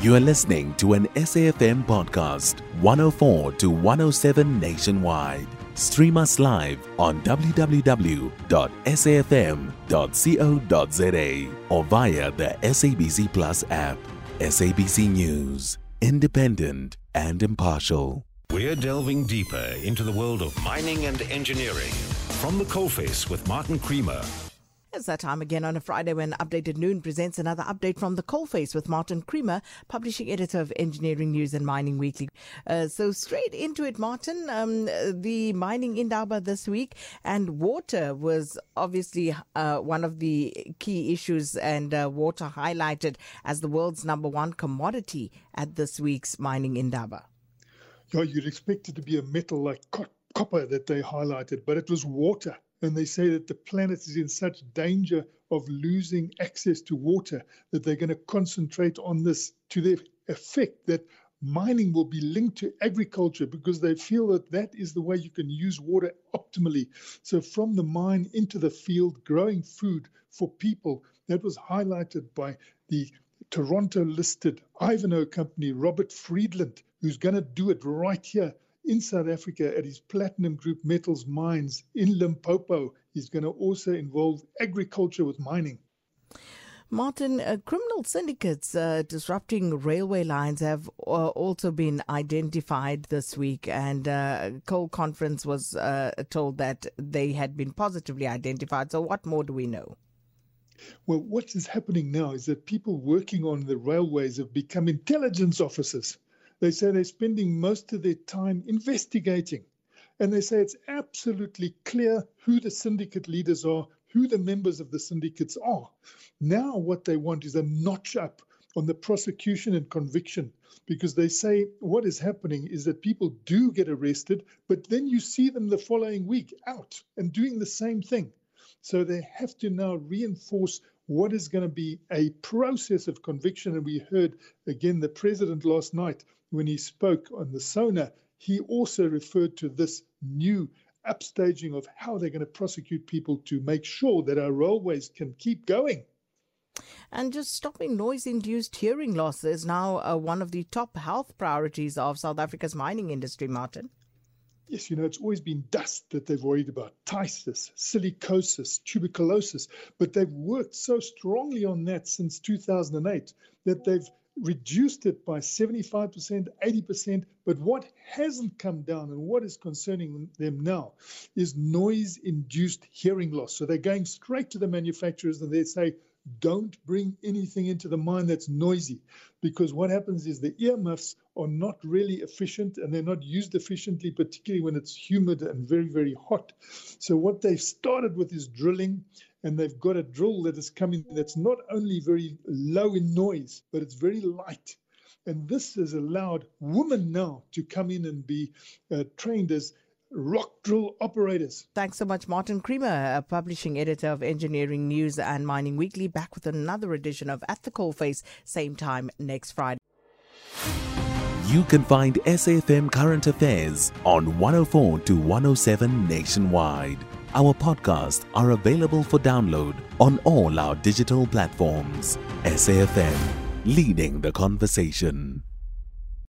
You are listening to an SAFM podcast, 104 to 107 nationwide. Stream us live on www.safm.co.za or via the SABC Plus app. SABC News, independent and impartial. We're delving deeper into the world of mining and engineering. From the coalface with Martin Creamer it's that time again on a Friday when Updated Noon presents another update from the coalface with Martin Creamer, publishing editor of Engineering News and Mining Weekly. Uh, so straight into it, Martin. Um, the mining Indaba this week and water was obviously uh, one of the key issues, and uh, water highlighted as the world's number one commodity at this week's mining Indaba. Yeah, you'd expect it to be a metal like copper that they highlighted, but it was water and they say that the planet is in such danger of losing access to water that they're going to concentrate on this to the effect that mining will be linked to agriculture because they feel that that is the way you can use water optimally. So, from the mine into the field, growing food for people, that was highlighted by the Toronto listed Ivanhoe company, Robert Friedland, who's going to do it right here in South Africa at his Platinum Group Metals mines in Limpopo. He's going to also involve agriculture with mining. Martin, uh, criminal syndicates uh, disrupting railway lines have uh, also been identified this week, and uh, Coal Conference was uh, told that they had been positively identified. So, what more do we know? Well, what is happening now is that people working on the railways have become intelligence officers. They say they're spending most of their time investigating. And they say it's absolutely clear who the syndicate leaders are, who the members of the syndicates are. Now, what they want is a notch up on the prosecution and conviction because they say what is happening is that people do get arrested, but then you see them the following week out and doing the same thing. So they have to now reinforce what is going to be a process of conviction. And we heard again the president last night when he spoke on the SONA, he also referred to this new upstaging of how they're going to prosecute people to make sure that our railways can keep going. And just stopping noise induced hearing loss is now uh, one of the top health priorities of South Africa's mining industry, Martin yes, you know, it's always been dust that they've worried about, phthisis, silicosis, tuberculosis, but they've worked so strongly on that since 2008 that they've reduced it by 75%, 80%. But what hasn't come down and what is concerning them now is noise induced hearing loss. So they're going straight to the manufacturers and they say, don't bring anything into the mine that's noisy because what happens is the earmuffs are not really efficient and they're not used efficiently, particularly when it's humid and very, very hot. So, what they've started with is drilling, and they've got a drill that is coming that's not only very low in noise, but it's very light. And this has allowed women now to come in and be uh, trained as rock drill operators. Thanks so much, Martin Creamer, a publishing editor of Engineering News and Mining Weekly, back with another edition of At the Coalface, same time next Friday. You can find SAFM Current Affairs on 104 to 107 nationwide. Our podcasts are available for download on all our digital platforms. SAFM, leading the conversation.